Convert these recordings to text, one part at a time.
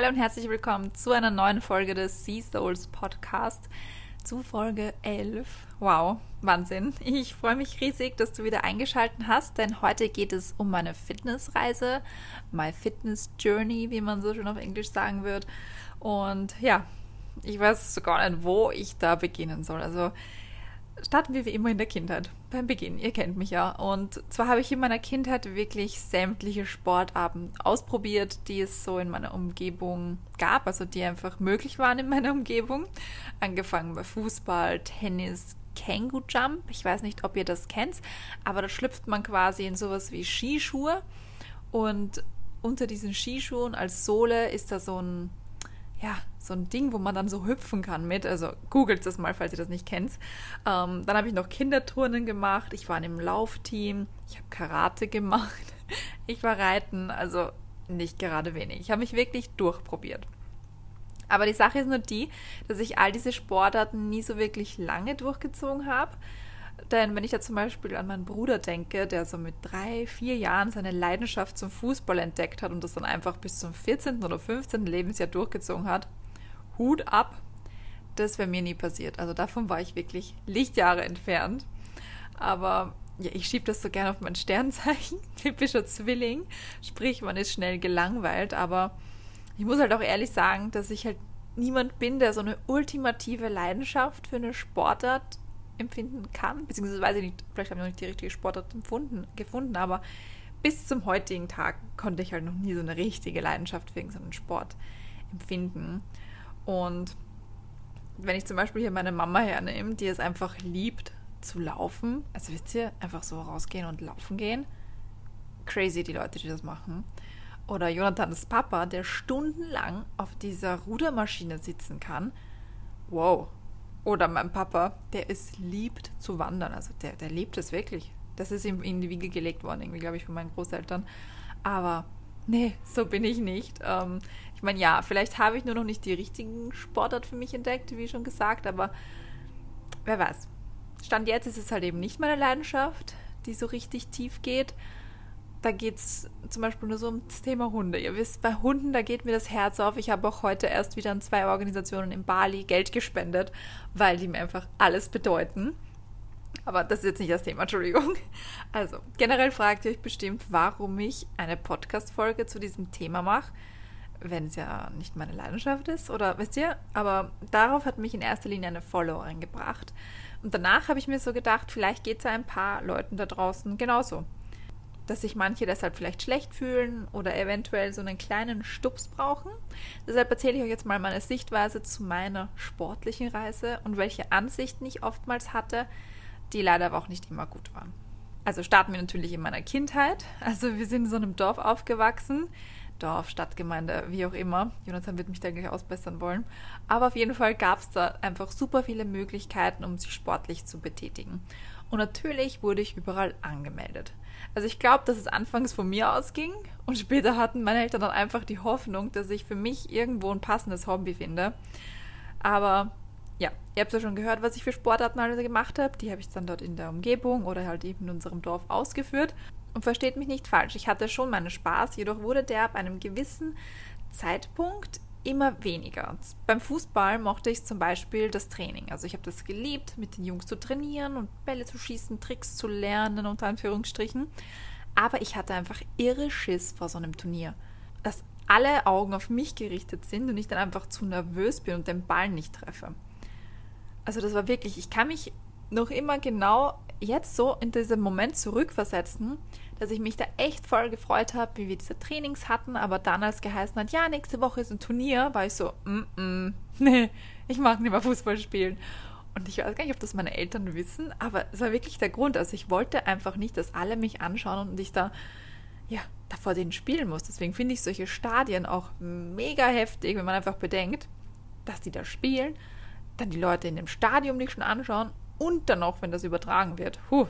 Hallo und herzlich willkommen zu einer neuen Folge des Sea Souls Podcast, zu Folge 11. Wow, Wahnsinn. Ich freue mich riesig, dass du wieder eingeschaltet hast, denn heute geht es um meine Fitnessreise, my Fitness Journey, wie man so schön auf Englisch sagen wird. Und ja, ich weiß sogar nicht, wo ich da beginnen soll. Also starten wir wie immer in der Kindheit. Beim Beginn, ihr kennt mich ja. Und zwar habe ich in meiner Kindheit wirklich sämtliche Sportarten ausprobiert, die es so in meiner Umgebung gab, also die einfach möglich waren in meiner Umgebung. Angefangen bei Fußball, Tennis, Känguru Jump. Ich weiß nicht, ob ihr das kennt, aber da schlüpft man quasi in sowas wie Skischuhe und unter diesen Skischuhen als Sohle ist da so ein ja, so ein Ding, wo man dann so hüpfen kann mit. Also googelt das mal, falls ihr das nicht kennt. Ähm, dann habe ich noch Kinderturnen gemacht. Ich war in einem Laufteam. Ich habe Karate gemacht. Ich war reiten. Also nicht gerade wenig. Ich habe mich wirklich durchprobiert. Aber die Sache ist nur die, dass ich all diese Sportarten nie so wirklich lange durchgezogen habe. Denn wenn ich da zum Beispiel an meinen Bruder denke, der so mit drei, vier Jahren seine Leidenschaft zum Fußball entdeckt hat und das dann einfach bis zum 14. oder 15. Lebensjahr durchgezogen hat, Hut ab, das wäre mir nie passiert. Also davon war ich wirklich Lichtjahre entfernt. Aber ja, ich schiebe das so gerne auf mein Sternzeichen, typischer Zwilling, sprich, man ist schnell gelangweilt, aber ich muss halt auch ehrlich sagen, dass ich halt niemand bin, der so eine ultimative Leidenschaft für eine Sportart empfinden kann, beziehungsweise weiß ich nicht, vielleicht habe ich noch nicht die richtige Sportart empfunden, gefunden, aber bis zum heutigen Tag konnte ich halt noch nie so eine richtige Leidenschaft für irgendeinen Sport empfinden. Und wenn ich zum Beispiel hier meine Mama hernehme, die es einfach liebt zu laufen, also wisst ihr, einfach so rausgehen und laufen gehen, crazy die Leute, die das machen. Oder Jonathans Papa, der stundenlang auf dieser Rudermaschine sitzen kann. Wow, oder mein Papa, der es liebt zu wandern. Also der, der liebt es wirklich. Das ist ihm in die Wiege gelegt worden, irgendwie, glaube ich, von meinen Großeltern. Aber nee, so bin ich nicht. Ähm, ich meine, ja, vielleicht habe ich nur noch nicht die richtigen Sportart für mich entdeckt, wie schon gesagt, aber wer weiß. Stand jetzt ist es halt eben nicht meine Leidenschaft, die so richtig tief geht da geht es zum Beispiel nur so um das Thema Hunde. Ihr wisst, bei Hunden, da geht mir das Herz auf. Ich habe auch heute erst wieder an zwei Organisationen in Bali Geld gespendet, weil die mir einfach alles bedeuten. Aber das ist jetzt nicht das Thema, Entschuldigung. Also, generell fragt ihr euch bestimmt, warum ich eine Podcast-Folge zu diesem Thema mache, wenn es ja nicht meine Leidenschaft ist, oder wisst ihr? Aber darauf hat mich in erster Linie eine Followerin gebracht. Und danach habe ich mir so gedacht, vielleicht geht es ein paar Leuten da draußen genauso dass sich manche deshalb vielleicht schlecht fühlen oder eventuell so einen kleinen Stups brauchen. Deshalb erzähle ich euch jetzt mal meine Sichtweise zu meiner sportlichen Reise und welche Ansichten ich oftmals hatte, die leider aber auch nicht immer gut waren. Also starten wir natürlich in meiner Kindheit. Also wir sind in so einem Dorf aufgewachsen. Dorf, Stadtgemeinde, wie auch immer. Jonathan wird mich da gleich ausbessern wollen. Aber auf jeden Fall gab es da einfach super viele Möglichkeiten, um sich sportlich zu betätigen. Und natürlich wurde ich überall angemeldet. Also ich glaube, dass es anfangs von mir ausging und später hatten meine Eltern dann einfach die Hoffnung, dass ich für mich irgendwo ein passendes Hobby finde. Aber ja, ihr habt ja schon gehört, was ich für Sportarten alle gemacht habe. Die habe ich dann dort in der Umgebung oder halt eben in unserem Dorf ausgeführt. Und versteht mich nicht falsch, ich hatte schon meinen Spaß, jedoch wurde der ab einem gewissen Zeitpunkt immer weniger. Beim Fußball mochte ich zum Beispiel das Training. Also ich habe das geliebt, mit den Jungs zu trainieren und Bälle zu schießen, Tricks zu lernen, unter Anführungsstrichen. Aber ich hatte einfach irre Schiss vor so einem Turnier. Dass alle Augen auf mich gerichtet sind und ich dann einfach zu nervös bin und den Ball nicht treffe. Also das war wirklich, ich kann mich noch immer genau jetzt so in diesem Moment zurückversetzen, dass ich mich da echt voll gefreut habe, wie wir diese Trainings hatten, aber dann als geheißen hat, ja, nächste Woche ist ein Turnier, war ich so, mm, nee, ich mag nicht mehr Fußball spielen. Und ich weiß gar nicht, ob das meine Eltern wissen, aber es war wirklich der Grund. Also ich wollte einfach nicht, dass alle mich anschauen und ich da, ja, da vor denen spielen muss. Deswegen finde ich solche Stadien auch mega heftig, wenn man einfach bedenkt, dass die da spielen, dann die Leute in dem Stadion dich schon anschauen und dann auch, wenn das übertragen wird. Puh,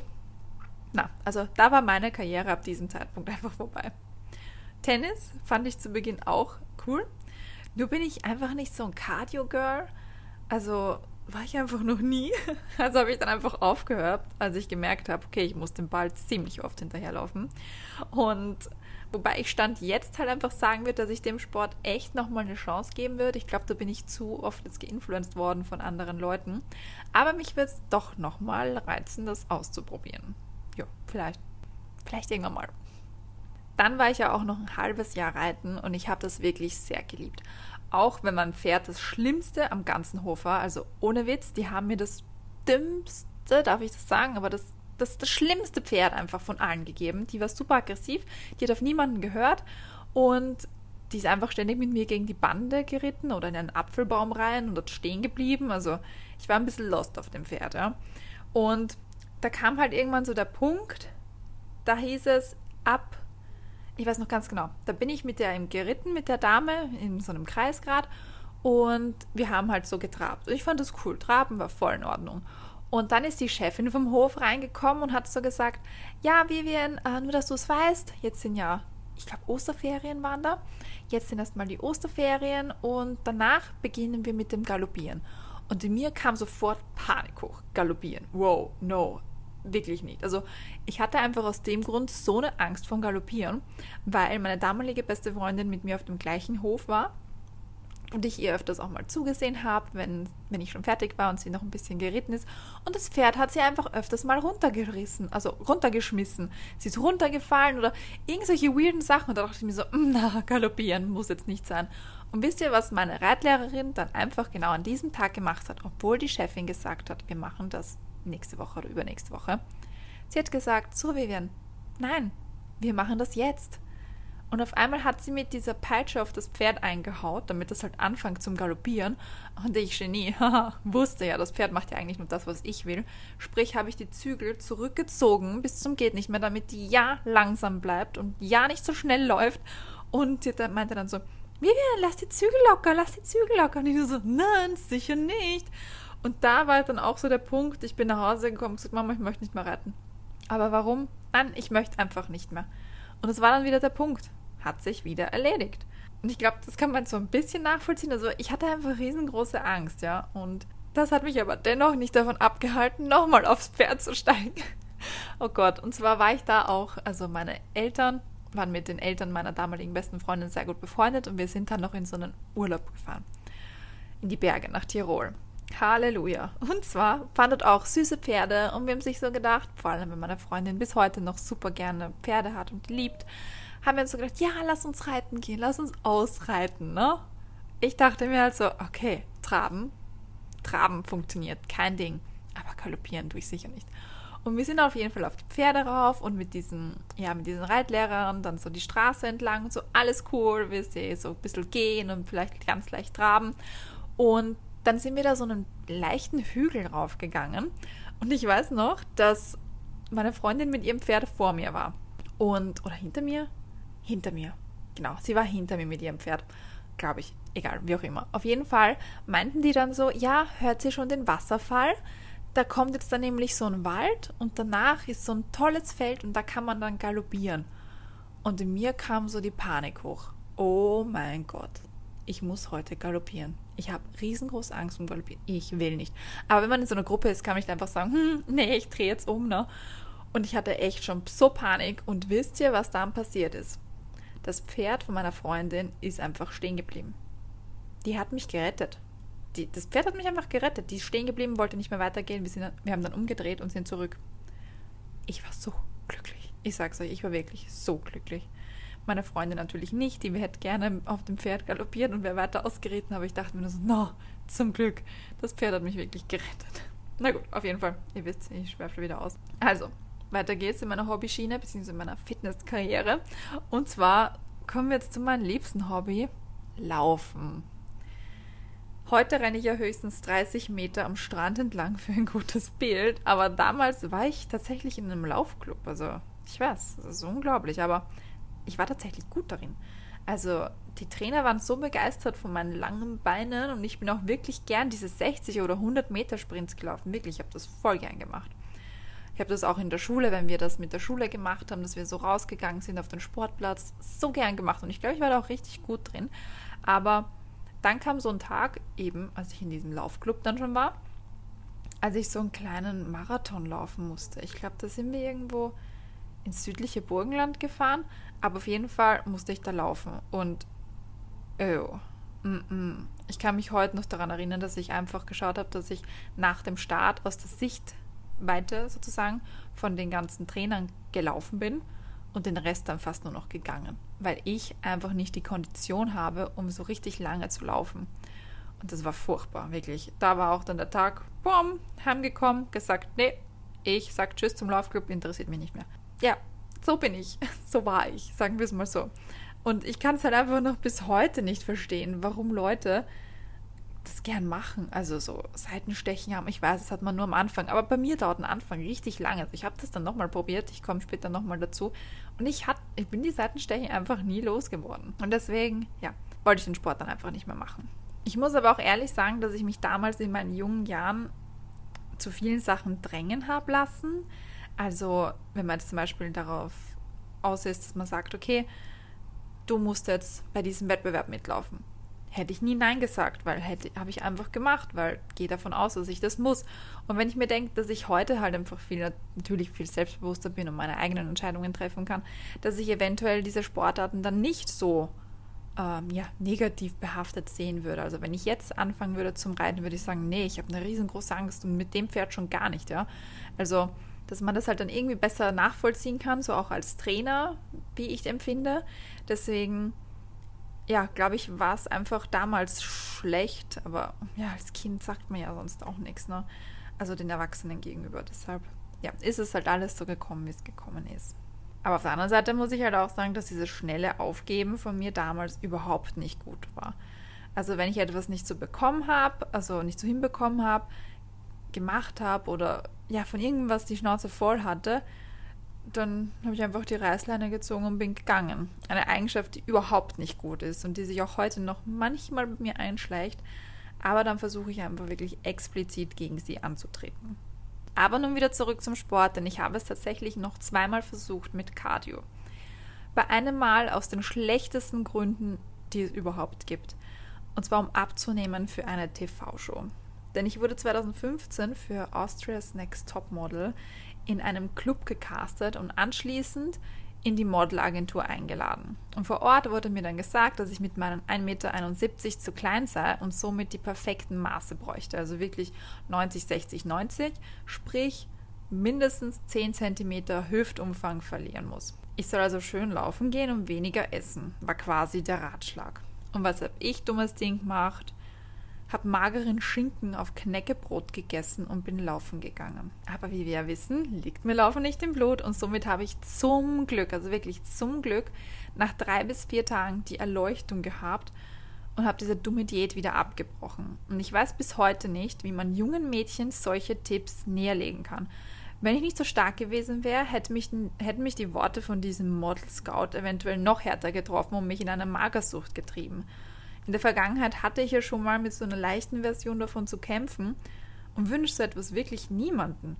na, also da war meine Karriere ab diesem Zeitpunkt einfach vorbei. Tennis fand ich zu Beginn auch cool. Nur bin ich einfach nicht so ein Cardio-Girl. Also war ich einfach noch nie. Also habe ich dann einfach aufgehört, als ich gemerkt habe, okay, ich muss den Ball ziemlich oft hinterherlaufen. Und Wobei ich Stand jetzt halt einfach sagen würde, dass ich dem Sport echt nochmal eine Chance geben würde. Ich glaube, da bin ich zu oft jetzt geinfluenced worden von anderen Leuten. Aber mich wird es doch nochmal reizen, das auszuprobieren. Ja, vielleicht. Vielleicht irgendwann mal. Dann war ich ja auch noch ein halbes Jahr reiten und ich habe das wirklich sehr geliebt. Auch wenn mein Pferd das Schlimmste am ganzen Hof war, also ohne Witz, die haben mir das dümmste, darf ich das sagen, aber das das, das schlimmste Pferd einfach von allen gegeben. Die war super aggressiv, die hat auf niemanden gehört und die ist einfach ständig mit mir gegen die Bande geritten oder in einen Apfelbaum rein und dort stehen geblieben. Also ich war ein bisschen lost auf dem Pferd, ja. Und da kam halt irgendwann so der Punkt, da hieß es ab, ich weiß noch ganz genau, da bin ich mit der geritten, mit der Dame in so einem Kreisgrad und wir haben halt so getrabt. Und ich fand das cool, traben war voll in Ordnung. Und dann ist die Chefin vom Hof reingekommen und hat so gesagt, ja, Vivian, äh, nur dass du es weißt, jetzt sind ja, ich glaube, Osterferien waren da. Jetzt sind erstmal die Osterferien und danach beginnen wir mit dem Galoppieren. Und in mir kam sofort Panik hoch. Galoppieren. Wow, no, wirklich nicht. Also ich hatte einfach aus dem Grund so eine Angst vom Galoppieren, weil meine damalige beste Freundin mit mir auf dem gleichen Hof war und ich ihr öfters auch mal zugesehen habe, wenn, wenn ich schon fertig war und sie noch ein bisschen geritten ist. Und das Pferd hat sie einfach öfters mal runtergerissen, also runtergeschmissen. Sie ist runtergefallen oder irgendwelche weirden Sachen. Und da dachte ich mir so, mm, na, galoppieren muss jetzt nicht sein. Und wisst ihr, was meine Reitlehrerin dann einfach genau an diesem Tag gemacht hat, obwohl die Chefin gesagt hat, wir machen das nächste Woche oder übernächste Woche? Sie hat gesagt, so Vivian, nein, wir machen das jetzt. Und auf einmal hat sie mit dieser Peitsche auf das Pferd eingehaut, damit es halt anfängt zum Galoppieren. Und ich, Genie, wusste ja, das Pferd macht ja eigentlich nur das, was ich will. Sprich, habe ich die Zügel zurückgezogen bis zum Geht nicht mehr, damit die ja langsam bleibt und ja nicht so schnell läuft. Und sie meinte dann so, Vivian, lass die Zügel locker, lass die Zügel locker. Und ich so, nein, sicher nicht. Und da war dann auch so der Punkt, ich bin nach Hause gekommen und gesagt, Mama, ich möchte nicht mehr reiten. Aber warum? Nein, ich möchte einfach nicht mehr. Und es war dann wieder der Punkt hat sich wieder erledigt. Und ich glaube, das kann man so ein bisschen nachvollziehen. Also ich hatte einfach riesengroße Angst, ja. Und das hat mich aber dennoch nicht davon abgehalten, nochmal aufs Pferd zu steigen. Oh Gott, und zwar war ich da auch, also meine Eltern waren mit den Eltern meiner damaligen besten Freundin sehr gut befreundet und wir sind dann noch in so einen Urlaub gefahren. In die Berge nach Tirol. Halleluja. Und zwar fandet auch süße Pferde und wir haben sich so gedacht, vor allem wenn meine Freundin bis heute noch super gerne Pferde hat und liebt, haben wir uns so gedacht, ja, lass uns reiten gehen, lass uns ausreiten, ne? Ich dachte mir halt so, okay, Traben, Traben funktioniert, kein Ding. Aber galoppieren tue ich sicher nicht. Und wir sind auf jeden Fall auf die Pferde rauf und mit diesen, ja, mit diesen Reitlehrern dann so die Straße entlang und so, alles cool, wir sehen so ein bisschen gehen und vielleicht ganz leicht traben. Und dann sind wir da so einen leichten Hügel raufgegangen. Und ich weiß noch, dass meine Freundin mit ihrem Pferd vor mir war. Und, oder hinter mir? hinter mir. Genau, sie war hinter mir mit ihrem Pferd, glaube ich. Egal, wie auch immer. Auf jeden Fall meinten die dann so, ja, hört sie schon den Wasserfall? Da kommt jetzt dann nämlich so ein Wald und danach ist so ein tolles Feld und da kann man dann galoppieren. Und in mir kam so die Panik hoch. Oh mein Gott, ich muss heute galoppieren. Ich habe riesengroße Angst um Galoppieren. Ich will nicht. Aber wenn man in so einer Gruppe ist, kann man nicht einfach sagen, hm, nee, ich drehe jetzt um, ne? Und ich hatte echt schon so Panik. Und wisst ihr, was dann passiert ist? Das Pferd von meiner Freundin ist einfach stehen geblieben. Die hat mich gerettet. Die, das Pferd hat mich einfach gerettet. Die ist stehen geblieben, wollte nicht mehr weitergehen. Wir, sind, wir haben dann umgedreht und sind zurück. Ich war so glücklich. Ich sag's euch, ich war wirklich so glücklich. Meine Freundin natürlich nicht, die hätte gerne auf dem Pferd galoppiert und wäre weiter ausgeritten, aber ich dachte mir nur so, no, zum Glück, das Pferd hat mich wirklich gerettet. Na gut, auf jeden Fall, ihr wisst, ich schweife wieder aus. Also, weiter geht's in meiner Hobbyschiene, beziehungsweise in meiner Fitnesskarriere. Und zwar kommen wir jetzt zu meinem liebsten Hobby, Laufen. Heute renne ich ja höchstens 30 Meter am Strand entlang für ein gutes Bild, aber damals war ich tatsächlich in einem Laufclub. Also, ich weiß, das ist unglaublich, aber ich war tatsächlich gut darin. Also, die Trainer waren so begeistert von meinen langen Beinen und ich bin auch wirklich gern diese 60 oder 100 Meter Sprints gelaufen. Wirklich, ich habe das voll gern gemacht. Ich habe das auch in der Schule, wenn wir das mit der Schule gemacht haben, dass wir so rausgegangen sind auf den Sportplatz, so gern gemacht. Und ich glaube, ich war da auch richtig gut drin. Aber dann kam so ein Tag, eben als ich in diesem Laufclub dann schon war, als ich so einen kleinen Marathon laufen musste. Ich glaube, da sind wir irgendwo ins südliche Burgenland gefahren, aber auf jeden Fall musste ich da laufen. Und oh, mm -mm. ich kann mich heute noch daran erinnern, dass ich einfach geschaut habe, dass ich nach dem Start aus der Sichtweite sozusagen von den ganzen Trainern gelaufen bin und den Rest dann fast nur noch gegangen, weil ich einfach nicht die Kondition habe, um so richtig lange zu laufen. Und das war furchtbar, wirklich. Da war auch dann der Tag, bumm, heimgekommen, gesagt, nee, ich sag Tschüss zum Laufclub, interessiert mich nicht mehr. Ja, so bin ich. So war ich, sagen wir es mal so. Und ich kann es halt einfach noch bis heute nicht verstehen, warum Leute das gern machen. Also so Seitenstechen haben. Ich weiß, das hat man nur am Anfang. Aber bei mir dauert ein Anfang richtig lange. Also ich habe das dann nochmal probiert. Ich komme später nochmal dazu. Und ich, hat, ich bin die Seitenstechen einfach nie losgeworden. Und deswegen, ja, wollte ich den Sport dann einfach nicht mehr machen. Ich muss aber auch ehrlich sagen, dass ich mich damals in meinen jungen Jahren zu vielen Sachen drängen habe lassen. Also, wenn man jetzt zum Beispiel darauf aus ist, dass man sagt, okay, du musst jetzt bei diesem Wettbewerb mitlaufen. Hätte ich nie Nein gesagt, weil habe ich einfach gemacht, weil gehe davon aus, dass ich das muss. Und wenn ich mir denke, dass ich heute halt einfach viel, natürlich viel selbstbewusster bin und meine eigenen Entscheidungen treffen kann, dass ich eventuell diese Sportarten dann nicht so ähm, ja, negativ behaftet sehen würde. Also wenn ich jetzt anfangen würde zum Reiten, würde ich sagen, nee, ich habe eine riesengroße Angst und mit dem Pferd schon gar nicht, ja. Also, dass man das halt dann irgendwie besser nachvollziehen kann, so auch als Trainer, wie ich empfinde. Deswegen, ja, glaube ich, war es einfach damals schlecht, aber ja, als Kind sagt man ja sonst auch nichts, ne? Also den Erwachsenen gegenüber. Deshalb, ja, ist es halt alles so gekommen, wie es gekommen ist. Aber auf der anderen Seite muss ich halt auch sagen, dass dieses schnelle Aufgeben von mir damals überhaupt nicht gut war. Also wenn ich etwas nicht so bekommen habe, also nicht so hinbekommen habe, gemacht habe oder ja von irgendwas die Schnauze voll hatte, dann habe ich einfach die Reißleine gezogen und bin gegangen. Eine Eigenschaft, die überhaupt nicht gut ist und die sich auch heute noch manchmal bei mir einschleicht. Aber dann versuche ich einfach wirklich explizit gegen sie anzutreten. Aber nun wieder zurück zum Sport, denn ich habe es tatsächlich noch zweimal versucht mit Cardio. Bei einem Mal aus den schlechtesten Gründen, die es überhaupt gibt. Und zwar um abzunehmen für eine TV-Show. Denn ich wurde 2015 für Austria's Next Top Model in einem Club gecastet und anschließend in die Modelagentur eingeladen. Und vor Ort wurde mir dann gesagt, dass ich mit meinen 1,71 Meter zu klein sei und somit die perfekten Maße bräuchte. Also wirklich 90, 60, 90, sprich mindestens 10 cm Hüftumfang verlieren muss. Ich soll also schön laufen gehen und weniger essen, war quasi der Ratschlag. Und was habe ich dummes Ding gemacht? Habe mageren Schinken auf Knäckebrot gegessen und bin laufen gegangen. Aber wie wir ja wissen, liegt mir Laufen nicht im Blut und somit habe ich zum Glück, also wirklich zum Glück, nach drei bis vier Tagen die Erleuchtung gehabt und habe diese dumme Diät wieder abgebrochen. Und ich weiß bis heute nicht, wie man jungen Mädchen solche Tipps näherlegen kann. Wenn ich nicht so stark gewesen wäre, hätte mich, hätten mich die Worte von diesem Model Scout eventuell noch härter getroffen und mich in eine Magersucht getrieben. In der Vergangenheit hatte ich ja schon mal mit so einer leichten Version davon zu kämpfen und wünsche so etwas wirklich niemanden.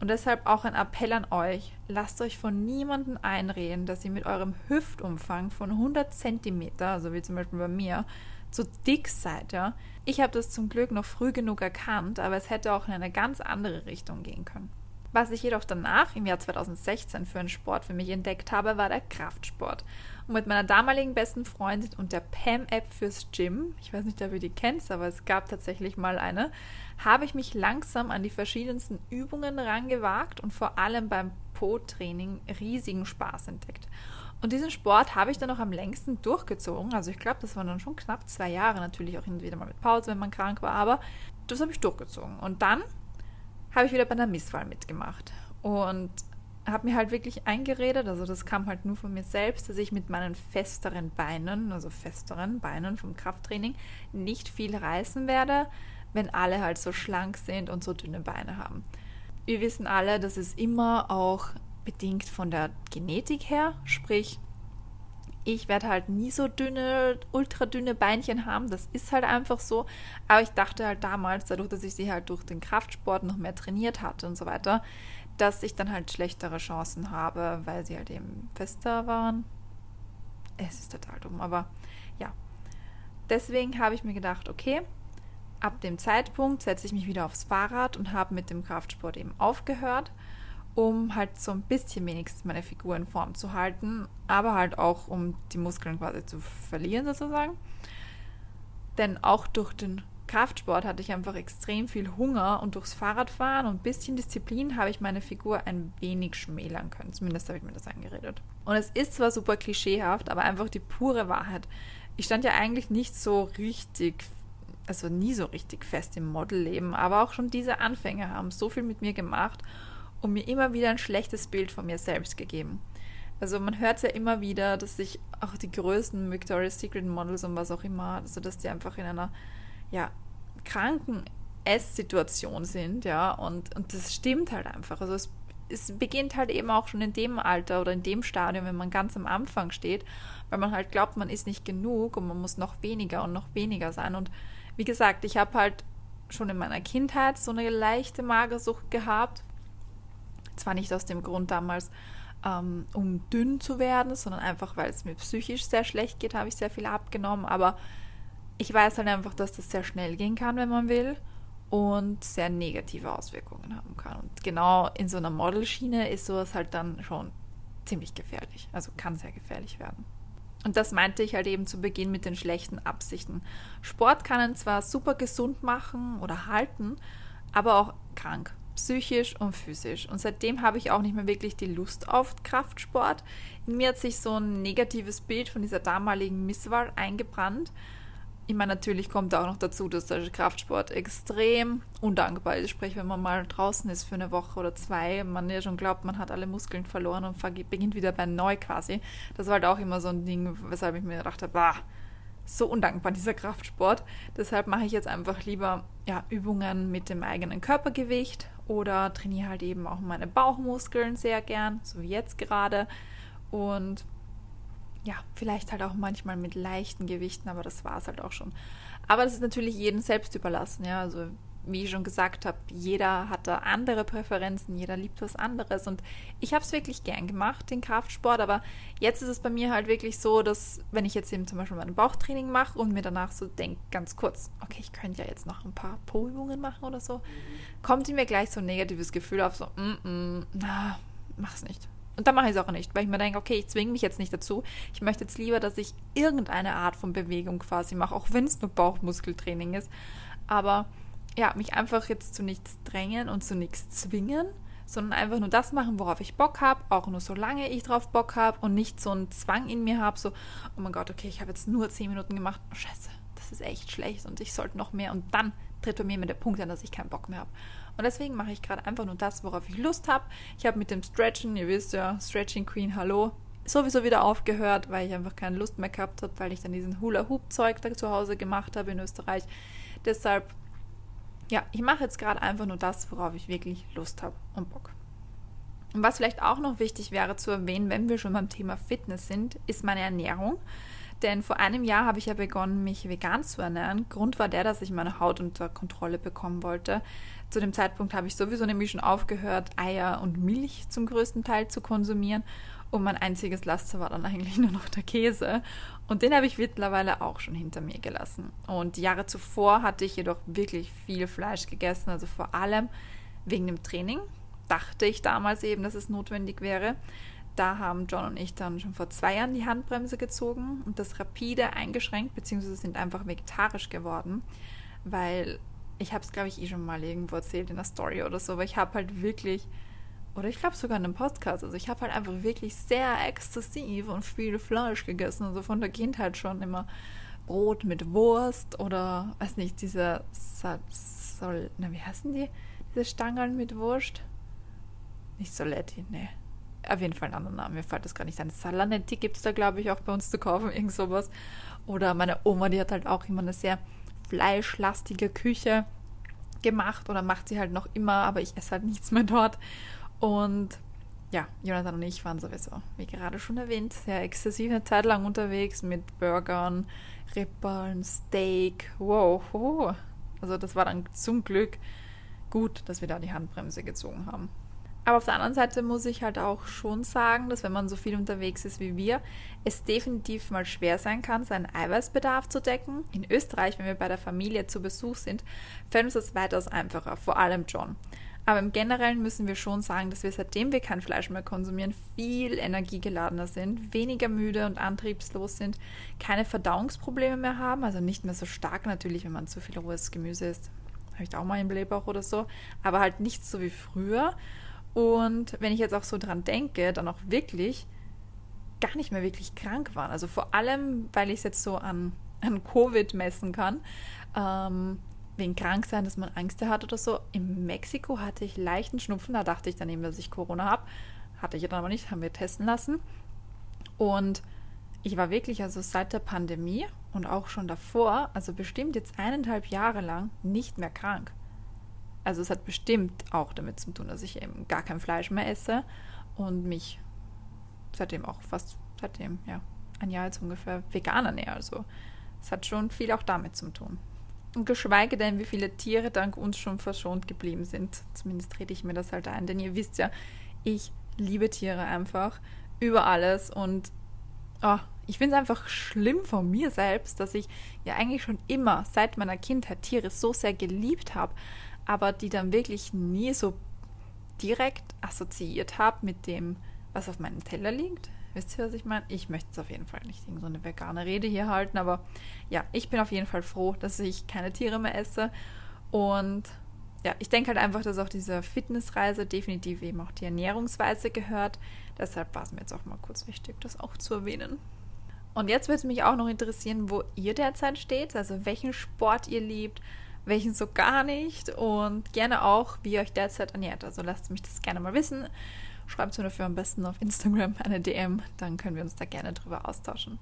Und deshalb auch ein Appell an euch, lasst euch von niemandem einreden, dass ihr mit eurem Hüftumfang von 100 cm, also wie zum Beispiel bei mir, zu dick seid. Ja? Ich habe das zum Glück noch früh genug erkannt, aber es hätte auch in eine ganz andere Richtung gehen können. Was ich jedoch danach, im Jahr 2016, für einen Sport für mich entdeckt habe, war der Kraftsport. Und mit meiner damaligen besten Freundin und der Pam-App fürs Gym, ich weiß nicht, ob ihr die kennt, aber es gab tatsächlich mal eine, habe ich mich langsam an die verschiedensten Übungen rangewagt und vor allem beim Po-Training riesigen Spaß entdeckt. Und diesen Sport habe ich dann auch am längsten durchgezogen. Also ich glaube, das waren dann schon knapp zwei Jahre, natürlich auch hin und wieder mal mit Pause, wenn man krank war, aber das habe ich durchgezogen. Und dann habe ich wieder bei einer Misswahl mitgemacht. Und habe mir halt wirklich eingeredet, also das kam halt nur von mir selbst, dass ich mit meinen festeren Beinen, also festeren Beinen vom Krafttraining, nicht viel reißen werde, wenn alle halt so schlank sind und so dünne Beine haben. Wir wissen alle, dass es immer auch bedingt von der Genetik her, sprich, ich werde halt nie so dünne, ultra dünne Beinchen haben. Das ist halt einfach so. Aber ich dachte halt damals, dadurch, dass ich sie halt durch den Kraftsport noch mehr trainiert hatte und so weiter, dass ich dann halt schlechtere Chancen habe, weil sie halt eben fester waren. Es ist total dumm, aber ja. Deswegen habe ich mir gedacht, okay, ab dem Zeitpunkt setze ich mich wieder aufs Fahrrad und habe mit dem Kraftsport eben aufgehört um halt so ein bisschen wenigstens meine Figur in Form zu halten, aber halt auch um die Muskeln quasi zu verlieren sozusagen. Denn auch durch den Kraftsport hatte ich einfach extrem viel Hunger und durchs Fahrradfahren und ein bisschen Disziplin habe ich meine Figur ein wenig schmälern können. Zumindest habe ich mir das eingeredet. Und es ist zwar super klischeehaft, aber einfach die pure Wahrheit. Ich stand ja eigentlich nicht so richtig, also nie so richtig fest im Modelleben, aber auch schon diese Anfänge haben so viel mit mir gemacht und mir immer wieder ein schlechtes Bild von mir selbst gegeben. Also man hört ja immer wieder, dass sich auch die größten Victoria's Secret Models und was auch immer, also dass die einfach in einer ja, kranken Esssituation sind, ja, und, und das stimmt halt einfach. Also es, es beginnt halt eben auch schon in dem Alter oder in dem Stadium, wenn man ganz am Anfang steht, weil man halt glaubt, man ist nicht genug und man muss noch weniger und noch weniger sein. Und wie gesagt, ich habe halt schon in meiner Kindheit so eine leichte Magersucht gehabt, zwar nicht aus dem Grund damals, ähm, um dünn zu werden, sondern einfach, weil es mir psychisch sehr schlecht geht, habe ich sehr viel abgenommen. Aber ich weiß halt einfach, dass das sehr schnell gehen kann, wenn man will und sehr negative Auswirkungen haben kann. Und genau in so einer Modelschiene ist sowas halt dann schon ziemlich gefährlich. Also kann sehr gefährlich werden. Und das meinte ich halt eben zu Beginn mit den schlechten Absichten. Sport kann ihn zwar super gesund machen oder halten, aber auch krank psychisch und physisch. Und seitdem habe ich auch nicht mehr wirklich die Lust auf Kraftsport. In mir hat sich so ein negatives Bild von dieser damaligen Misswahl eingebrannt. Ich meine, natürlich kommt auch noch dazu, dass der Kraftsport extrem undankbar ist. Sprich, wenn man mal draußen ist für eine Woche oder zwei, man ja schon glaubt, man hat alle Muskeln verloren und beginnt wieder bei neu quasi. Das war halt auch immer so ein Ding, weshalb ich mir gedacht habe, bah, so undankbar, dieser Kraftsport. Deshalb mache ich jetzt einfach lieber ja, Übungen mit dem eigenen Körpergewicht oder trainiere halt eben auch meine Bauchmuskeln sehr gern, so wie jetzt gerade. Und ja, vielleicht halt auch manchmal mit leichten Gewichten, aber das war es halt auch schon. Aber das ist natürlich jedem selbst überlassen, ja. Also wie ich schon gesagt habe, jeder hat da andere Präferenzen, jeder liebt was anderes. Und ich habe es wirklich gern gemacht, den Kraftsport, aber jetzt ist es bei mir halt wirklich so, dass wenn ich jetzt eben zum Beispiel mein Bauchtraining mache und mir danach so denke, ganz kurz, okay, ich könnte ja jetzt noch ein paar Po-Übungen machen oder so, kommt in mir gleich so ein negatives Gefühl auf, so, mm -mm, na, mach's nicht. Und dann mache ich es auch nicht, weil ich mir denke, okay, ich zwinge mich jetzt nicht dazu. Ich möchte jetzt lieber, dass ich irgendeine Art von Bewegung quasi mache, auch wenn es nur Bauchmuskeltraining ist. Aber ja, mich einfach jetzt zu nichts drängen und zu nichts zwingen, sondern einfach nur das machen, worauf ich Bock habe, auch nur solange ich drauf Bock habe und nicht so einen Zwang in mir habe, so, oh mein Gott, okay, ich habe jetzt nur zehn Minuten gemacht, oh, scheiße, das ist echt schlecht und ich sollte noch mehr und dann tritt bei mir mit der Punkt an, dass ich keinen Bock mehr habe. Und deswegen mache ich gerade einfach nur das, worauf ich Lust habe. Ich habe mit dem Stretchen, ihr wisst ja, Stretching Queen, hallo, sowieso wieder aufgehört, weil ich einfach keine Lust mehr gehabt habe, weil ich dann diesen Hula-Hoop-Zeug da zu Hause gemacht habe in Österreich. Deshalb ja, ich mache jetzt gerade einfach nur das, worauf ich wirklich Lust habe und Bock. Und was vielleicht auch noch wichtig wäre zu erwähnen, wenn wir schon beim Thema Fitness sind, ist meine Ernährung. Denn vor einem Jahr habe ich ja begonnen, mich vegan zu ernähren. Grund war der, dass ich meine Haut unter Kontrolle bekommen wollte. Zu dem Zeitpunkt habe ich sowieso nämlich schon aufgehört, Eier und Milch zum größten Teil zu konsumieren. Und mein einziges Laster war dann eigentlich nur noch der Käse. Und den habe ich mittlerweile auch schon hinter mir gelassen. Und die Jahre zuvor hatte ich jedoch wirklich viel Fleisch gegessen, also vor allem wegen dem Training. Dachte ich damals eben, dass es notwendig wäre. Da haben John und ich dann schon vor zwei Jahren die Handbremse gezogen und das rapide eingeschränkt, beziehungsweise sind einfach vegetarisch geworden, weil ich habe es, glaube ich, eh schon mal irgendwo erzählt in der Story oder so, aber ich habe halt wirklich oder ich glaube sogar in einem Podcast. Also ich habe halt einfach wirklich sehr exzessiv und viel Fleisch gegessen. Also von der Kindheit schon immer Brot mit Wurst oder, weiß nicht, diese, Sol, na, wie heißen die? Diese Stangeln mit Wurst? Nicht Soletti, ne. Auf jeden Fall ein anderer Name, mir fällt das gar nicht ein. Salanetti gibt es da, glaube ich, auch bei uns zu kaufen, irgend sowas. Oder meine Oma, die hat halt auch immer eine sehr fleischlastige Küche gemacht oder macht sie halt noch immer, aber ich esse halt nichts mehr dort. Und ja, Jonathan und ich waren sowieso, wie gerade schon erwähnt, sehr exzessiv eine Zeit lang unterwegs mit Burgern, Rippeln, Steak. Wow, wow. Also das war dann zum Glück gut, dass wir da die Handbremse gezogen haben. Aber auf der anderen Seite muss ich halt auch schon sagen, dass wenn man so viel unterwegs ist wie wir, es definitiv mal schwer sein kann, seinen Eiweißbedarf zu decken. In Österreich, wenn wir bei der Familie zu Besuch sind, fällt uns das weitaus einfacher, vor allem John. Aber im Generellen müssen wir schon sagen, dass wir seitdem wir kein Fleisch mehr konsumieren, viel energiegeladener sind, weniger müde und antriebslos sind, keine Verdauungsprobleme mehr haben, also nicht mehr so stark natürlich, wenn man zu viel rohes Gemüse isst. Habe ich da auch mal im Blähbauch oder so, aber halt nicht so wie früher. Und wenn ich jetzt auch so dran denke, dann auch wirklich gar nicht mehr wirklich krank waren. Also vor allem, weil ich es jetzt so an, an Covid messen kann. Ähm, wegen krank sein, dass man Angst hat oder so. In Mexiko hatte ich leichten Schnupfen, da dachte ich dann eben, dass ich Corona habe. Hatte ich dann aber nicht, haben wir testen lassen. Und ich war wirklich, also seit der Pandemie und auch schon davor, also bestimmt jetzt eineinhalb Jahre lang nicht mehr krank. Also es hat bestimmt auch damit zu tun, dass ich eben gar kein Fleisch mehr esse und mich seitdem auch fast, seitdem, ja, ein Jahr jetzt ungefähr vegan ernähre. Also es hat schon viel auch damit zu tun. Und geschweige denn, wie viele Tiere dank uns schon verschont geblieben sind. Zumindest rede ich mir das halt ein, denn ihr wisst ja, ich liebe Tiere einfach über alles und oh, ich finde es einfach schlimm von mir selbst, dass ich ja eigentlich schon immer seit meiner Kindheit Tiere so sehr geliebt habe, aber die dann wirklich nie so direkt assoziiert habe mit dem, was auf meinem Teller liegt. Wisst ihr, was ich meine? Ich möchte es auf jeden Fall nicht in so eine vegane Rede hier halten, aber ja, ich bin auf jeden Fall froh, dass ich keine Tiere mehr esse. Und ja, ich denke halt einfach, dass auch diese Fitnessreise definitiv eben auch die Ernährungsweise gehört. Deshalb war es mir jetzt auch mal kurz wichtig, das auch zu erwähnen. Und jetzt würde es mich auch noch interessieren, wo ihr derzeit steht, also welchen Sport ihr liebt, welchen so gar nicht und gerne auch, wie ihr euch derzeit ernährt. Also lasst mich das gerne mal wissen. Schreibt mir dafür am besten auf Instagram eine DM, dann können wir uns da gerne drüber austauschen.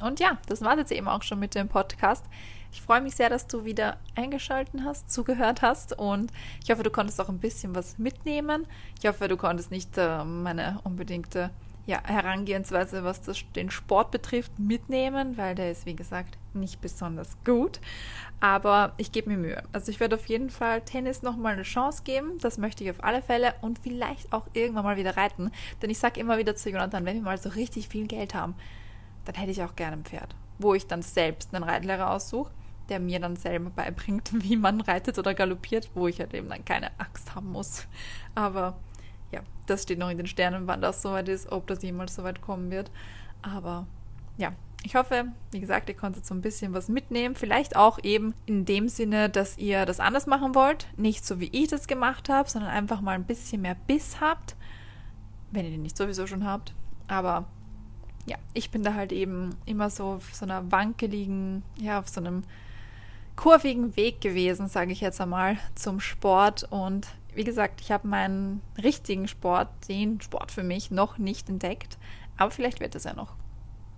Und ja, das war jetzt eben auch schon mit dem Podcast. Ich freue mich sehr, dass du wieder eingeschaltet hast, zugehört hast und ich hoffe, du konntest auch ein bisschen was mitnehmen. Ich hoffe, du konntest nicht äh, meine unbedingte ja, Herangehensweise, was das, den Sport betrifft, mitnehmen, weil der ist, wie gesagt, nicht besonders gut. Aber ich gebe mir Mühe. Also ich werde auf jeden Fall Tennis nochmal eine Chance geben. Das möchte ich auf alle Fälle und vielleicht auch irgendwann mal wieder reiten. Denn ich sage immer wieder zu Jonathan, wenn wir mal so richtig viel Geld haben, dann hätte ich auch gerne ein Pferd, wo ich dann selbst einen Reitlehrer aussuche, der mir dann selber beibringt, wie man reitet oder galoppiert, wo ich halt eben dann keine Angst haben muss. Aber ja, das steht noch in den Sternen, wann das soweit ist, ob das jemals soweit kommen wird. Aber ja, ich hoffe, wie gesagt, ihr konntet so ein bisschen was mitnehmen. Vielleicht auch eben in dem Sinne, dass ihr das anders machen wollt. Nicht so, wie ich das gemacht habe, sondern einfach mal ein bisschen mehr Biss habt. Wenn ihr den nicht sowieso schon habt. Aber ja, ich bin da halt eben immer so auf so einer wankeligen, ja, auf so einem kurvigen Weg gewesen, sage ich jetzt einmal, zum Sport. Und wie gesagt, ich habe meinen richtigen Sport, den Sport für mich, noch nicht entdeckt. Aber vielleicht wird es ja noch.